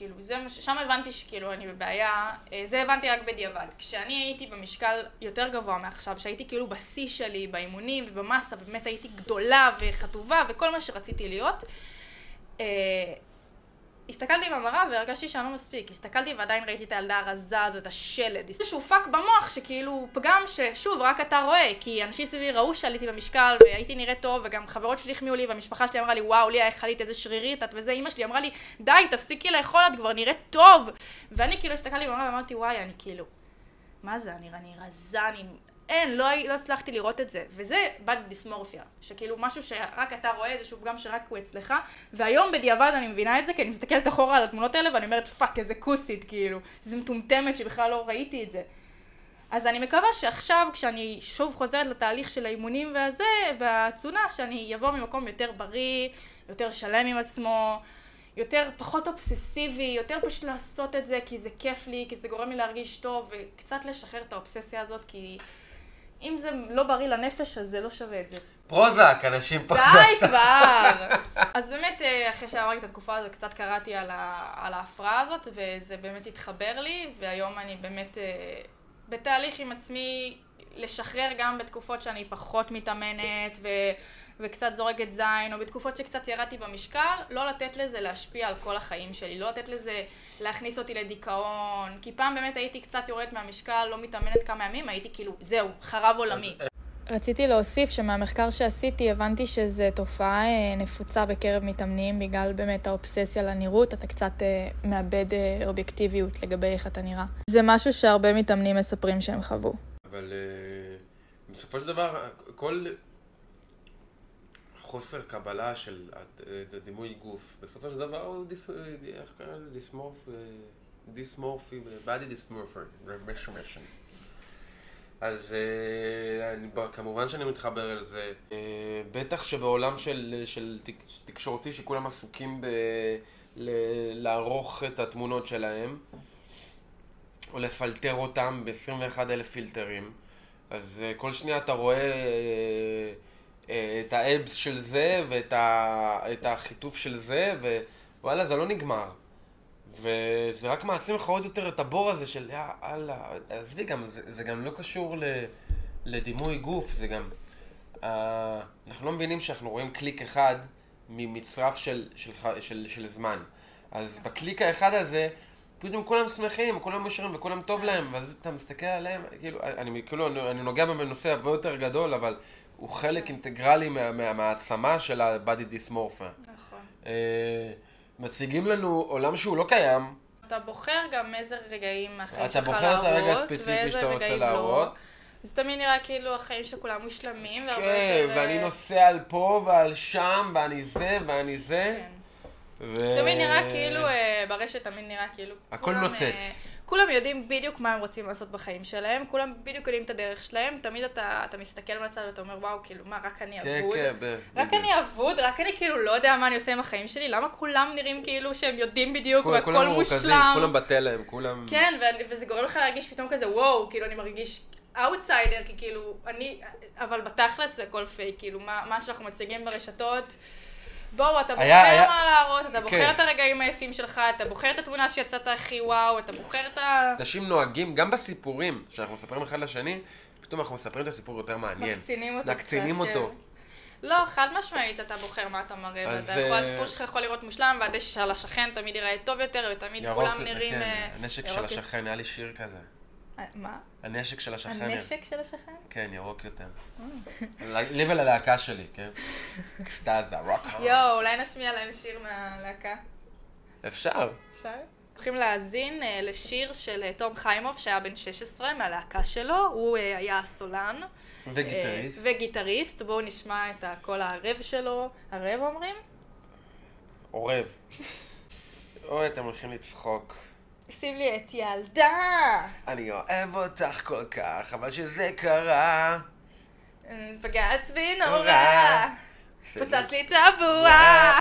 כאילו, זה מה ש... שם הבנתי שכאילו אני בבעיה, אה, זה הבנתי רק בדיעבד. כשאני הייתי במשקל יותר גבוה מעכשיו, שהייתי כאילו בשיא שלי, באימונים ובמסה, באמת הייתי גדולה וחטובה וכל מה שרציתי להיות, אה, הסתכלתי במראה והרגשתי שאני לא מספיק. הסתכלתי ועדיין ראיתי את הילדה הרזה הזאת, השלד. איזשהו פאק במוח שכאילו פגם ששוב, רק אתה רואה. כי אנשים סביבי ראו שעליתי במשקל והייתי נראית טוב, וגם חברות שלי החמיאו לי, והמשפחה שלי אמרה לי, וואו, ליה, איך עלית, איזה שרירית את וזה. אימא שלי אמרה לי, די, תפסיקי לאכול, את כבר נראית טוב. ואני כאילו הסתכלתי במראה ואמרתי, וואי, אני כאילו, מה זה, אני, אני רזה, אני... אין, לא, לא הצלחתי לראות את זה. וזה body dysmorphia. שכאילו משהו שרק אתה רואה, איזשהו פגם שרק הוא אצלך. והיום בדיעבד אני מבינה את זה, כי אני מסתכלת אחורה על התמונות האלה ואני אומרת, fuck, איזה כוסית, כאילו. איזה מטומטמת שבכלל לא ראיתי את זה. אז אני מקווה שעכשיו, כשאני שוב חוזרת לתהליך של האימונים והזה, והתזונה, שאני אבוא ממקום יותר בריא, יותר שלם עם עצמו, יותר, פחות אובססיבי, יותר פשוט לעשות את זה כי זה כיף לי, כי זה גורם לי להרגיש טוב, וקצת לשחרר את האובססיה הזאת, כי אם זה לא בריא לנפש, אז זה לא שווה את זה. פרוזק, אנשים פרוזק. די כבר! אז באמת, אה, אחרי שעברתי את התקופה הזו, קצת קראתי על, ה, על ההפרעה הזאת, וזה באמת התחבר לי, והיום אני באמת אה, בתהליך עם עצמי לשחרר גם בתקופות שאני פחות מתאמנת, ו, וקצת זורקת זין, או בתקופות שקצת ירדתי במשקל, לא לתת לזה להשפיע על כל החיים שלי, לא לתת לזה להכניס אותי לדיכאון, כי פעם באמת הייתי קצת יורדת מהמשקל, לא מתאמנת כמה ימים, הייתי כאילו, זהו, חרב עולמי. רציתי להוסיף שמהמחקר שעשיתי הבנתי שזו תופעה אה, נפוצה בקרב מתאמנים בגלל באמת האובססיה לנראות, אתה קצת אה, מאבד אה, אובייקטיביות לגבי איך אתה נראה. זה משהו שהרבה מתאמנים מספרים שהם חוו. אבל אה, בסופו של דבר, כל חוסר קבלה של אה, דימוי גוף, בסופו של דבר הוא דיס... אה, איך קוראים לזה? דיסמורפ... אה, דיסמורפי, בדי דיסמורפר, רמשמשן. אז אני, כמובן שאני מתחבר לזה. אה, בטח שבעולם של, של תק, תקשורתי שכולם עסוקים ב... ל, לערוך את התמונות שלהם, או לפלטר אותם ב-21 אלף פילטרים. אז כל שנייה אתה רואה אה, אה, את האבס של זה ואת ה, החיטוף של זה, ווואלה, זה לא נגמר. וזה רק מעצים לך עוד יותר את הבור הזה של יאללה, עזבי גם, זה, זה גם לא קשור ל, לדימוי גוף, זה גם... Uh, אנחנו לא מבינים שאנחנו רואים קליק אחד ממצרף של, של, של, של, של זמן. אז בקליק האחד הזה, פתאום כולם שמחים, כולם מאושרים וכולם טוב להם, ואז אתה מסתכל עליהם, כאילו, אני, כאילו, אני, אני נוגע בנושא הרבה יותר גדול, אבל הוא חלק אינטגרלי מה, מה, מהעצמה של ה-body dysmorphia. נכון. אה, מציגים לנו עולם שהוא לא קיים, אתה בוחר גם איזה רגעים מהחיים אתה שלך בוחר להראות, את הרגע הספציפי שאתה רוצה רגעים להראות. לא. זה תמיד נראה כאילו החיים של כולם מושלמים, כן, יותר... ואני אה, נוסע על פה ועל שם, ואני זה ואני זה. כן. ו... תמיד נראה כאילו, אה, ברשת תמיד נראה כאילו... הכל נוצץ. כולם יודעים בדיוק מה הם רוצים לעשות בחיים שלהם, כולם בדיוק יודעים את הדרך שלהם, תמיד אתה, אתה מסתכל מהצד ואתה אומר, וואו, כאילו, מה, רק אני כן, אבוד? כן, ב- רק בדיוק. אני אבוד, רק אני כאילו לא יודע מה אני עושה עם החיים שלי, למה כולם נראים כאילו שהם יודעים בדיוק כולם- והכל כולם מרוכזים, מושלם? כולם בתלם, כולם... כן, ואני- וזה גורם לך להרגיש פתאום כזה, וואו, כאילו אני מרגיש אאוטסיידר, כי כאילו, אני, אבל בתכלס זה הכל פייק, כאילו, מה, מה שאנחנו מציגים ברשתות, בואו, אתה בוחר היה- היה- מה להראות, אתה בוחר כן. את הרגעים היפים שלך, אתה בוחר את התמונה שיצאת הכי וואו, אתה בוחר את ה... אנשים נוהגים, גם בסיפורים שאנחנו מספרים אחד לשני, פתאום אנחנו מספרים את הסיפור יותר מעניין. מקצינים אותו מקצינים קצת, אותו. כן. לא, חד משמעית אתה בוחר מה אתה מראה, ואתה יכול, אה, הסיפור שלך יכול לראות מושלם, והדשא של השכן תמיד ייראה טוב יותר, ותמיד כולם נראים... כן, אה, הנשק ירוק של יותר. השכן, היה לי שיר כזה. אה, מה? הנשק של השכן. הנשק של השכן? כן, ירוק יותר. לי וללהקה שלי, כן? אקסטאזה, רוק. יואו, אולי נשמיע להם שיר מהלהקה. אפשר. אפשר? הולכים להאזין אה, לשיר של אה, תום חיימוב שהיה בן 16 מהלהקה שלו, הוא אה, היה הסולן. וגיטריסט. אה, וגיטריסט, בואו נשמע את הקול הערב שלו. ערב אומרים? עורב. אוי, אתם הולכים לצחוק. שים לי את ילדה! אני אוהב אותך כל כך, אבל שזה קרה. פגעת בי נורא! פוצץ לי את הבועה!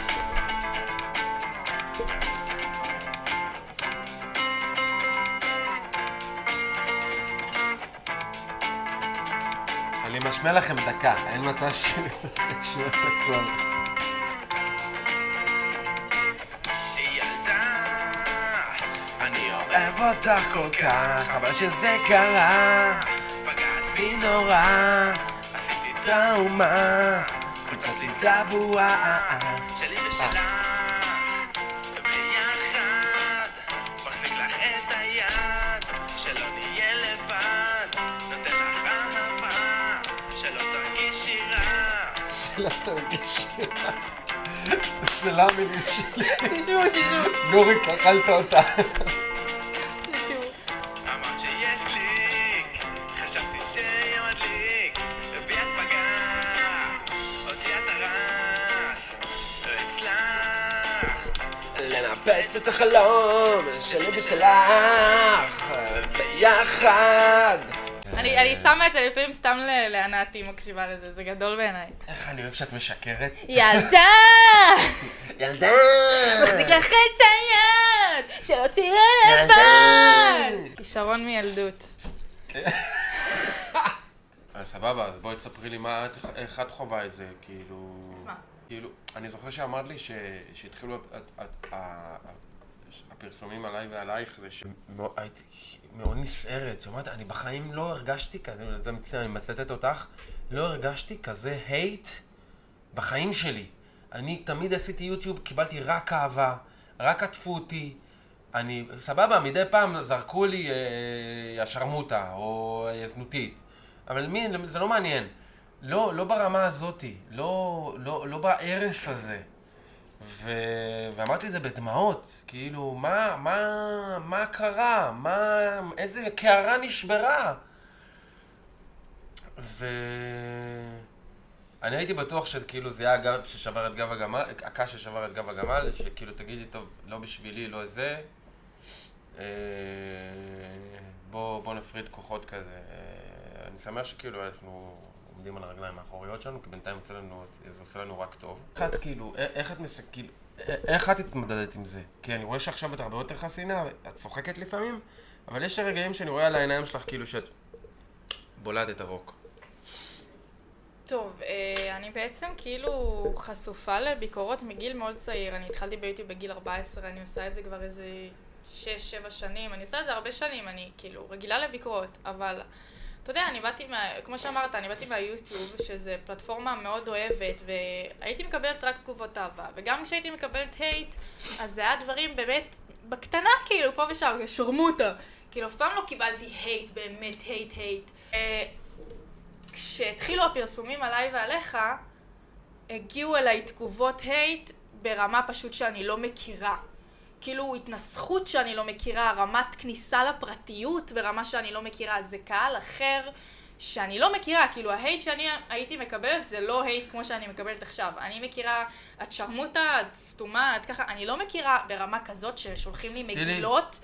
אני משמיע לכם דקה, אין מצב שתשמעו את הכל. אוהב אותך כל כך, אבל שזה קרה. פגעת בי נורא, עשית לי טראומה, פוצצת לי את הבועה שלי ושלך, וביחד, מחזיק לך את היד, שלא נהיה לבד, נותן לך אהבה, שלא תרגישי רע. שלא תרגישי רע. זה לא המילים שלי. שישו, שישו, נוריק, אכלת אותה. החלום שלי ושלך, ביחד. אני אני שמה את זה לפעמים סתם ל- לענת, היא מקשיבה לזה, זה גדול בעיניי. איך אני אוהב שאת משקרת. ילדה! ילדה! מחזיק לך את היד! שלא תהיה לבד! כישרון מילדות. אז סבבה, אז בואי תספרי לי מה את, איך את חווה את זה, כאילו... אז מה? כאילו, אני זוכר שאמרת לי שהתחילו הפרסומים עליי ועלייך, זה שהייתי מאוד נסערת, שאמרת, אני בחיים לא הרגשתי כזה, זה מצטער, אני מצטט אותך, לא הרגשתי כזה הייט בחיים שלי. אני תמיד עשיתי יוטיוב, קיבלתי רק אהבה, רק עטפו אותי. אני, סבבה, מדי פעם זרקו לי אה, השרמוטה או אה, זנותית. אבל מי, זה לא מעניין. לא, לא ברמה הזאתי, לא, לא, לא בהרס הזה. ו... ואמרתי את זה בדמעות, כאילו, מה, מה, מה קרה? מה, איזה קערה נשברה? ו... אני הייתי בטוח שכאילו זה היה הגב ששבר את גב הגמל, הקש ששבר את גב הגמל, שכאילו תגידי, טוב, לא בשבילי, לא זה. אה, בוא, בוא נפריד כוחות כזה. אה, אני שמח שכאילו אנחנו עומדים על הרגליים האחוריות שלנו, כי בינתיים יוצא לנו, זה עושה לנו רק טוב. איך את כאילו, איך את מס... כאילו, איך את התמודדת עם זה? כי אני רואה שעכשיו את הרבה יותר חסינה, את צוחקת לפעמים, אבל יש רגעים שאני רואה על העיניים שלך כאילו שאת בולעת את הרוק. טוב, אה, אני בעצם כאילו חשופה לביקורות מגיל מאוד צעיר. אני התחלתי ביוטיוב בגיל 14, אני עושה את זה כבר איזה 6-7 שנים. אני עושה את זה הרבה שנים, אני כאילו רגילה לביקורות, אבל אתה יודע, אני באתי מה... כמו שאמרת, אני באתי מהיוטיוב, שזה פלטפורמה מאוד אוהבת, והייתי מקבלת רק תגובות אהבה. וגם כשהייתי מקבלת hate, אז זה היה דברים באמת בקטנה, כאילו, פה ושם, שרמוטה. כאילו, אף פעם לא קיבלתי hate, באמת hate hate. אה, כשהתחילו הפרסומים עליי ועליך, הגיעו אליי תגובות hate ברמה פשוט שאני לא מכירה. כאילו התנסחות שאני לא מכירה, רמת כניסה לפרטיות ברמה שאני לא מכירה, זה קהל אחר שאני לא מכירה, כאילו ההייט שאני הייתי מקבלת זה לא הייט כמו שאני מקבלת עכשיו. אני מכירה, את שרמוטה, את סתומה, את ככה, אני לא מכירה ברמה כזאת ששולחים לי מגילות,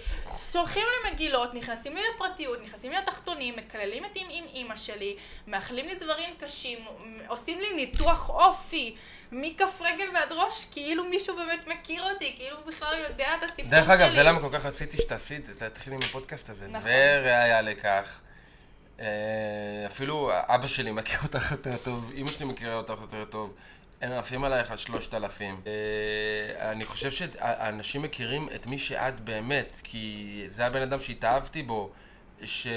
שולחים לי מגילות, נכנסים לי לפרטיות, נכנסים לי לתחתונים, מקללים את עם אימא שלי, מאחלים לי דברים קשים, עושים לי ניתוח אופי. מכף רגל ועד ראש, כאילו מישהו באמת מכיר אותי, כאילו בכלל יודע את הסיפור שלי. דרך אגב, זה למה כל כך רציתי שתעשי את זה, תתחילי עם הפודקאסט הזה. נכון. וראיה לכך. אה, אפילו אבא שלי מכיר אותך יותר טוב, אימא שלי מכירה אותך יותר טוב. הם עפים עלייך על שלושת אלפים. אה, אני חושב שאנשים מכירים את מי שאת באמת, כי זה הבן אדם שהתאהבתי בו, ש...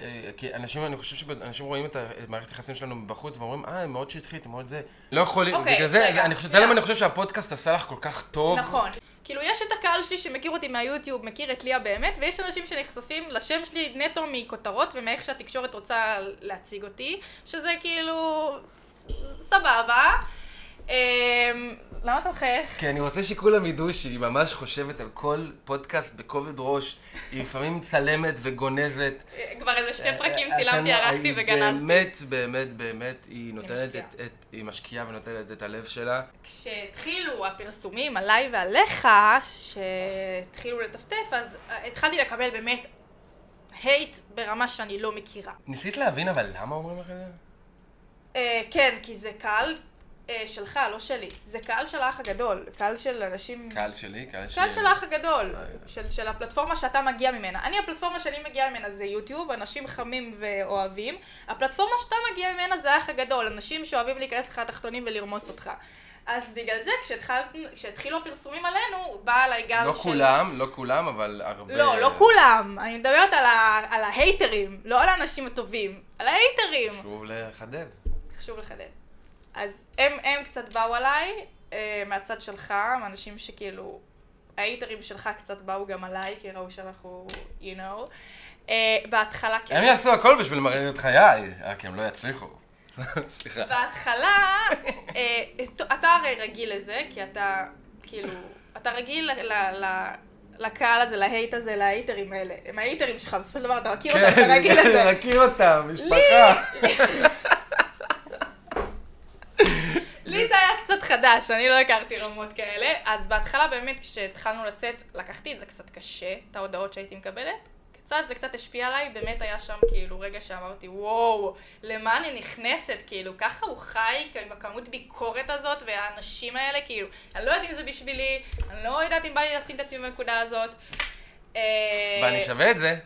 אה, כי אנשים, אני חושב שאנשים רואים את מערכת היחסים שלנו מבחוץ ואומרים, אה, מאוד שטחית, מאוד זה. לא יכולים, אוקיי, בגלל זה, אני חושב, זה למה אני חושב שהפודקאסט עשה לך כל כך טוב. נכון. כאילו, יש את הקהל שלי שמכיר אותי מהיוטיוב, מכיר את ליה באמת, ויש אנשים שנחשפים לשם שלי נטו מכותרות ומאיך שהתקשורת רוצה להציג אותי, שזה כאילו... סבבה. למה אתה מחייך? כי אני רוצה שכולם ידעו שהיא ממש חושבת על כל פודקאסט בכובד ראש. היא לפעמים מצלמת וגונזת. כבר איזה שתי פרקים צילמתי, ערכתי וגנזתי. באמת, באמת, באמת, היא נותנת את... היא משקיעה ונותנת את הלב שלה. כשהתחילו הפרסומים עליי ועליך, שהתחילו לטפטף, אז התחלתי לקבל באמת הייט ברמה שאני לא מכירה. ניסית להבין אבל למה אומרים לך את זה? אה, כן, כי זה קהל אה, שלך, לא שלי. זה קהל של האח הגדול, קהל של אנשים... קהל שלי? קהל שלי. קהל של האח הגדול, אה, של, של הפלטפורמה שאתה מגיע ממנה. אני, הפלטפורמה שאני מגיעה ממנה זה יוטיוב, אנשים חמים ואוהבים. הפלטפורמה שאתה מגיע ממנה זה האח הגדול, אנשים שאוהבים להיכנס לך לתחתונים ולרמוס אותך. אז בגלל זה, כשהתחילו הפרסומים עלינו, בא עליי גל לא של... לא כולם, לא כולם, אבל הרבה... לא, לא כולם. אני מדברת על, ה... על ההייטרים, לא על האנשים הטובים, על ההייטרים. חשוב לחדד. חשוב לחדד. אז הם, הם קצת באו עליי, אה, מהצד שלך, מאנשים שכאילו, ההיטרים שלך קצת באו גם עליי, כי ראו שאנחנו, you know. אה, בהתחלה כן. הם יעשו הכל בשביל למרר את חיי, רק הם לא יצליחו. סליחה. בהתחלה, אה, אתה הרי רגיל לזה, כי אתה, כאילו, אתה רגיל ל... ל לקהל הזה, להייט הזה, להייטרים האלה. הם ההייטרים שלך, בסופו של דבר אתה מכיר אותם, אתה רגיל לזה. כן, מכיר אותם, משפחה. לי זה היה קצת חדש, אני לא הכרתי רמות כאלה. אז בהתחלה באמת, כשהתחלנו לצאת, לקחתי את זה קצת קשה, את ההודעות שהייתי מקבלת. קצת, זה קצת השפיע עליי, באמת היה שם כאילו רגע שאמרתי, וואו, למה אני נכנסת? כאילו, ככה הוא חי עם הכמות ביקורת הזאת, והאנשים האלה, כאילו, אני לא יודעת אם זה בשבילי, אני לא יודעת אם בא לי לשים את עצמי בנקודה הזאת. ואני שווה את זה.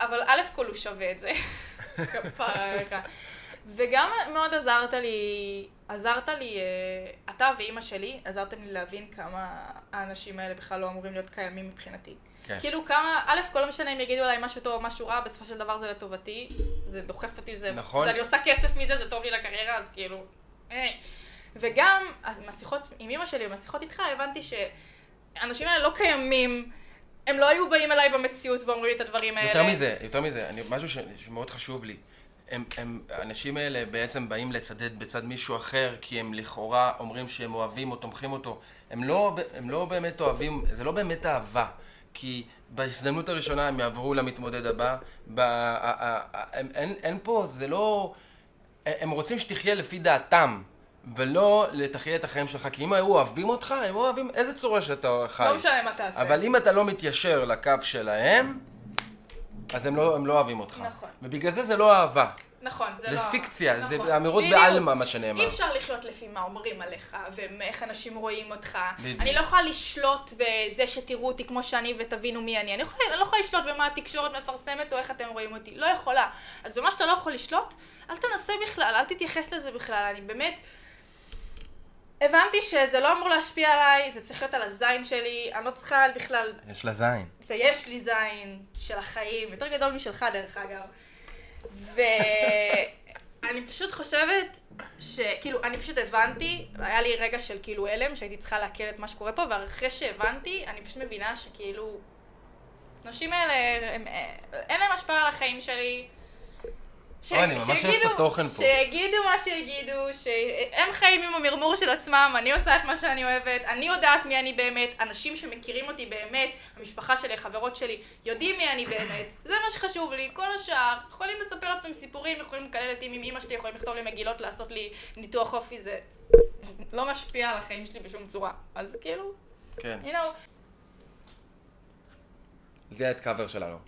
אבל א' כל הוא שווה את זה. וגם מאוד עזרת לי, עזרת לי, אה, אתה ואימא שלי, עזרתם לי להבין כמה האנשים האלה בכלל לא אמורים להיות קיימים מבחינתי. כן. כאילו כמה, א', כל לא משנה אם יגידו עליי משהו טוב או משהו רע, בסופו של דבר זה לטובתי, זה דוחף אותי, זה... נכון. זה אני עושה כסף מזה, זה טוב לי לקריירה, אז כאילו... אה. וגם, אז מהשיחות עם אימא שלי ומהשיחות איתך, הבנתי שהאנשים האלה לא קיימים. הם לא היו באים אליי במציאות ואומרים לי את הדברים האלה. יותר מזה, יותר מזה, אני, משהו שמאוד חשוב לי. הם, הם, האנשים האלה בעצם באים לצדד בצד מישהו אחר כי הם לכאורה אומרים שהם אוהבים או תומכים אותו. הם לא, הם לא באמת אוהבים, זה לא באמת אהבה. כי בהזדמנות הראשונה הם יעברו למתמודד הבא. ב, הם, אין, אין פה, זה לא... הם רוצים שתחיה לפי דעתם. ולא לתחיה את החיים שלך, כי אם היו אוהבים אותך, הם אוהבים איזה צורה שאתה חי. לא משנה מה תעשה. אבל אם אתה לא מתיישר לקו שלהם, אז הם לא, הם לא אוהבים אותך. נכון. ובגלל זה זה לא אהבה. נכון, זה, זה לא... זה פיקציה, נכון. זה אמירות בעלמא מה שנאמר. אי אפשר לחיות לפי מה אומרים עליך, ואיך אנשים רואים אותך. בדיוק. אני לא יכולה לשלוט בזה שתראו אותי כמו שאני ותבינו מי אני. אני, יכול, אני לא יכולה לשלוט במה התקשורת מפרסמת או איך אתם רואים אותי. לא יכולה. אז במה שאתה לא יכול לשלוט, אל תנסה בכלל, אל תתייחס לזה בכלל. אני באמת... הבנתי שזה לא אמור להשפיע עליי, זה צריך להיות על הזין שלי, אני לא צריכה בכלל... יש לה זין. ויש לי זין של החיים, יותר גדול משלך דרך אגב. ואני פשוט חושבת שכאילו, אני פשוט הבנתי, היה לי רגע של כאילו הלם, שהייתי צריכה לעכל את מה שקורה פה, ואחרי שהבנתי, אני פשוט מבינה שכאילו, הנשים האלה, הם, אין להם השפעה על החיים שלי. ש... אוי, אני ממש אוהב את התוכן פה. שיגידו מה שיגידו, שהם חיים עם המרמור של עצמם, אני עושה את מה שאני אוהבת, אני יודעת מי אני באמת, אנשים שמכירים אותי באמת, המשפחה שלי, חברות שלי, יודעים מי אני באמת, זה מה שחשוב לי, כל השאר, יכולים לספר לעצמם סיפורים, יכולים לקלל אותי עם אמא שלי, יכולים לכתוב לי מגילות, לעשות לי ניתוח אופי, זה לא משפיע על החיים שלי בשום צורה, אז כאילו, כן. you know, זה את קאבר שלנו.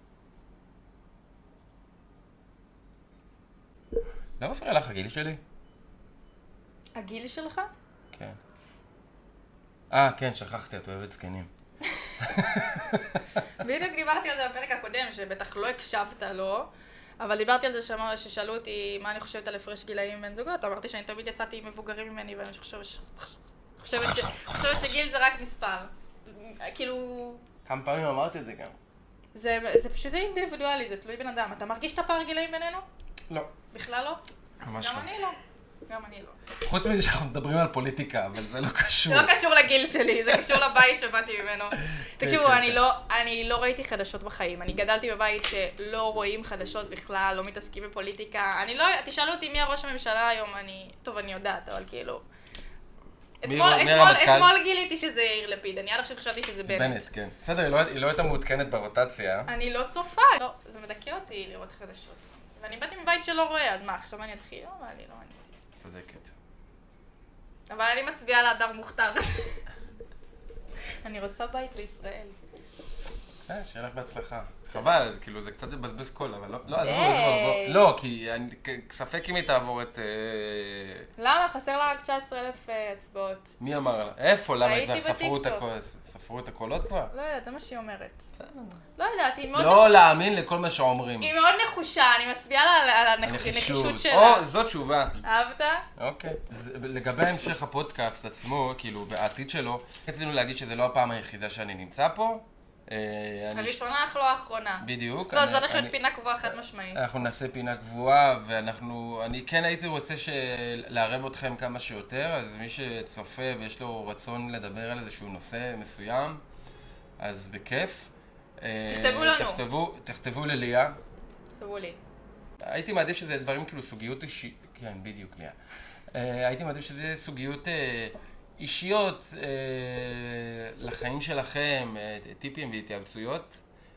לא מפריע לך הגיל שלי? הגיל שלך? כן. אה, כן, שכחתי, את אוהבת זקנים. בדיוק דיברתי על זה בפרק הקודם, שבטח לא הקשבת לו, אבל דיברתי על זה שאמר, ששאלו אותי מה אני חושבת על הפרש גילאים בין זוגות, אמרתי שאני תמיד יצאתי עם מבוגרים ממני, ואני חושבת, ש... חושבת, ש... חושבת שגיל זה רק מספר. כאילו, כמה פעמים אמרתי את זה גם. זה, זה פשוט אינדיבידואלי, זה תלוי בן אדם. אתה מרגיש את הפער גילאים בינינו? לא. בכלל לא? ממש גם לא. אני לא. גם אני לא. חוץ מזה שאנחנו מדברים על פוליטיקה, אבל זה לא קשור. זה לא קשור לגיל שלי, זה קשור לבית שבאתי ממנו. תקשיבו, כן, אני כן. לא, אני לא ראיתי חדשות בחיים. אני גדלתי בבית שלא רואים חדשות בכלל, לא מתעסקים בפוליטיקה. אני לא, תשאלו אותי מי הראש הממשלה היום, אני, טוב, אני יודעת, אבל כאילו... אתמול, אתמול, הרמטכ"ל? אתמול גיליתי שזה יאיר לפיד, אני עד עכשיו חשבתי שזה בנט. בנט, כן. בסדר, היא לא- היא לא הייתה מעודכנת ברוטציה. אני לא צופה. לא, זה מדכא אותי לראות חדשות. ואני באתי מבית שלא רואה, אז מה, עכשיו אני אתחיל? לא, אני לא מעניין אותי. צודקת. אבל אני מצביעה להדר מוכתר. אני רוצה בית בישראל. אה, שיהיה לך בהצלחה. חבל, כאילו זה קצת לבזבז קול, אבל לא, לא, עזבו. עזבו, לא, כי ספק אם היא תעבור את... אה, למה? חסר לה רק 19,000 אצבעות. מי אמר לה? איפה? למה? ספרו את בטיקטוק. ספרו את הקולות כבר? לא יודעת, זה מה שהיא אומרת. לא יודעת, היא מאוד, לא להאמין לכל מה שאומרים. היא מאוד נחושה, אני מצביעה לה על- הנחישות. שלה. או, זאת תשובה. אהבת? אוקיי. לגבי המשך הפודקאסט עצמו, כאילו, בעתיד שלו, רצינו להגיד שזו לא הפעם היחידה שאני נמצא פה. אה, הראשונה אך לא האחרונה. בדיוק. לא, הולכת אני- להיות פינה קבועה חד משמעית. אנחנו נעשה פינה קבועה, ואנחנו, אני כן הייתי רוצה ש... לערב אתכם כמה שיותר, אז מי שצופה ויש לו רצון לדבר על איזשהו נושא מסוים, אז בכיף. אה, תכתבו לנו. תכתבו, תכתבו לליה. תראו לי. הייתי מעדיף שזה דברים כאילו סוגיות אישיות, כן, בדיוק, ליה. אה, הייתי מעדיף שזה סוגיות אישיות אה, לחיים שלכם, אה, טיפים והתייעצויות,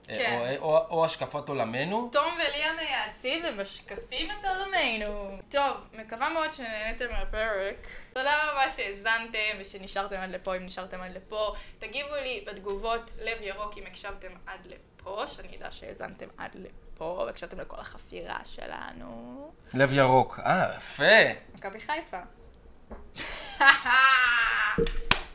אה, כן. או, או, או השקפת עולמנו. תום וליה מייעצים ומשקפים את עולמנו. טוב, מקווה מאוד שנהניתם מהפרק. תודה רבה שהאזנתם ושנשארתם עד לפה, אם נשארתם עד לפה. תגיבו לי בתגובות לב ירוק אם הקשבתם עד לפה, שאני אדע שהאזנתם עד לפה, והקשבתם לכל החפירה שלנו. לב ירוק. אה, יפה. מכבי חיפה.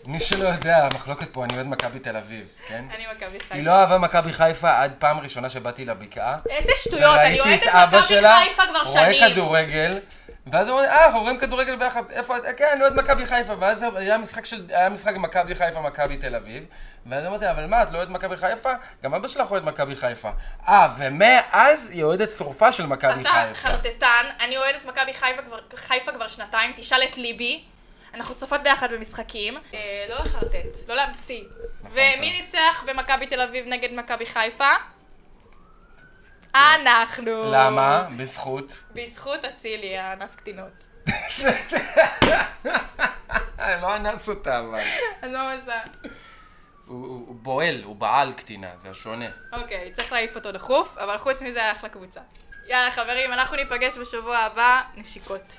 מי שלא יודע, המחלוקת פה, אני אוהד מכבי תל אביב, כן? אני מכבי חיפה. היא לא אהבה מכבי חיפה עד פעם ראשונה שבאתי לבקעה. איזה שטויות, אני אוהדת מכבי חיפה כבר רואה שנים. כדורגל, ואז הוא אומר, אה, אנחנו רואים כדורגל ביחד, איפה? כן, אני אוהד מכבי חיפה, ואז היה משחק של, היה משחק מכבי חיפה, מכבי תל אביב, ואז אמרתי, אבל מה, את לא אוהד מכבי חיפה? גם אבא שלך אוהד מכבי חיפה. אה, ומאז היא אוהדת שרופה של מכבי אתה חיפה. חרטטן, אני אוהדת מכבי חיפה כבר שנתיים, תשאל את ליבי. אנחנו צופות ביחד במשחקים. אה, לא לחרטט, לא להמציא. ומי ניצח במכבי תל אביב נגד מכבי חיפה? אנחנו. למה? בזכות. בזכות אצילי, האנס קטינות. אה, לא אנס אותה אבל. עשה? הוא הוא- הוא בועל, הוא בעל קטינה, זה השונה. אוקיי, צריך להעיף אותו דחוף, אבל חוץ מזה היה אחלה קבוצה. יאללה חברים, אנחנו ניפגש בשבוע הבא, נשיקות.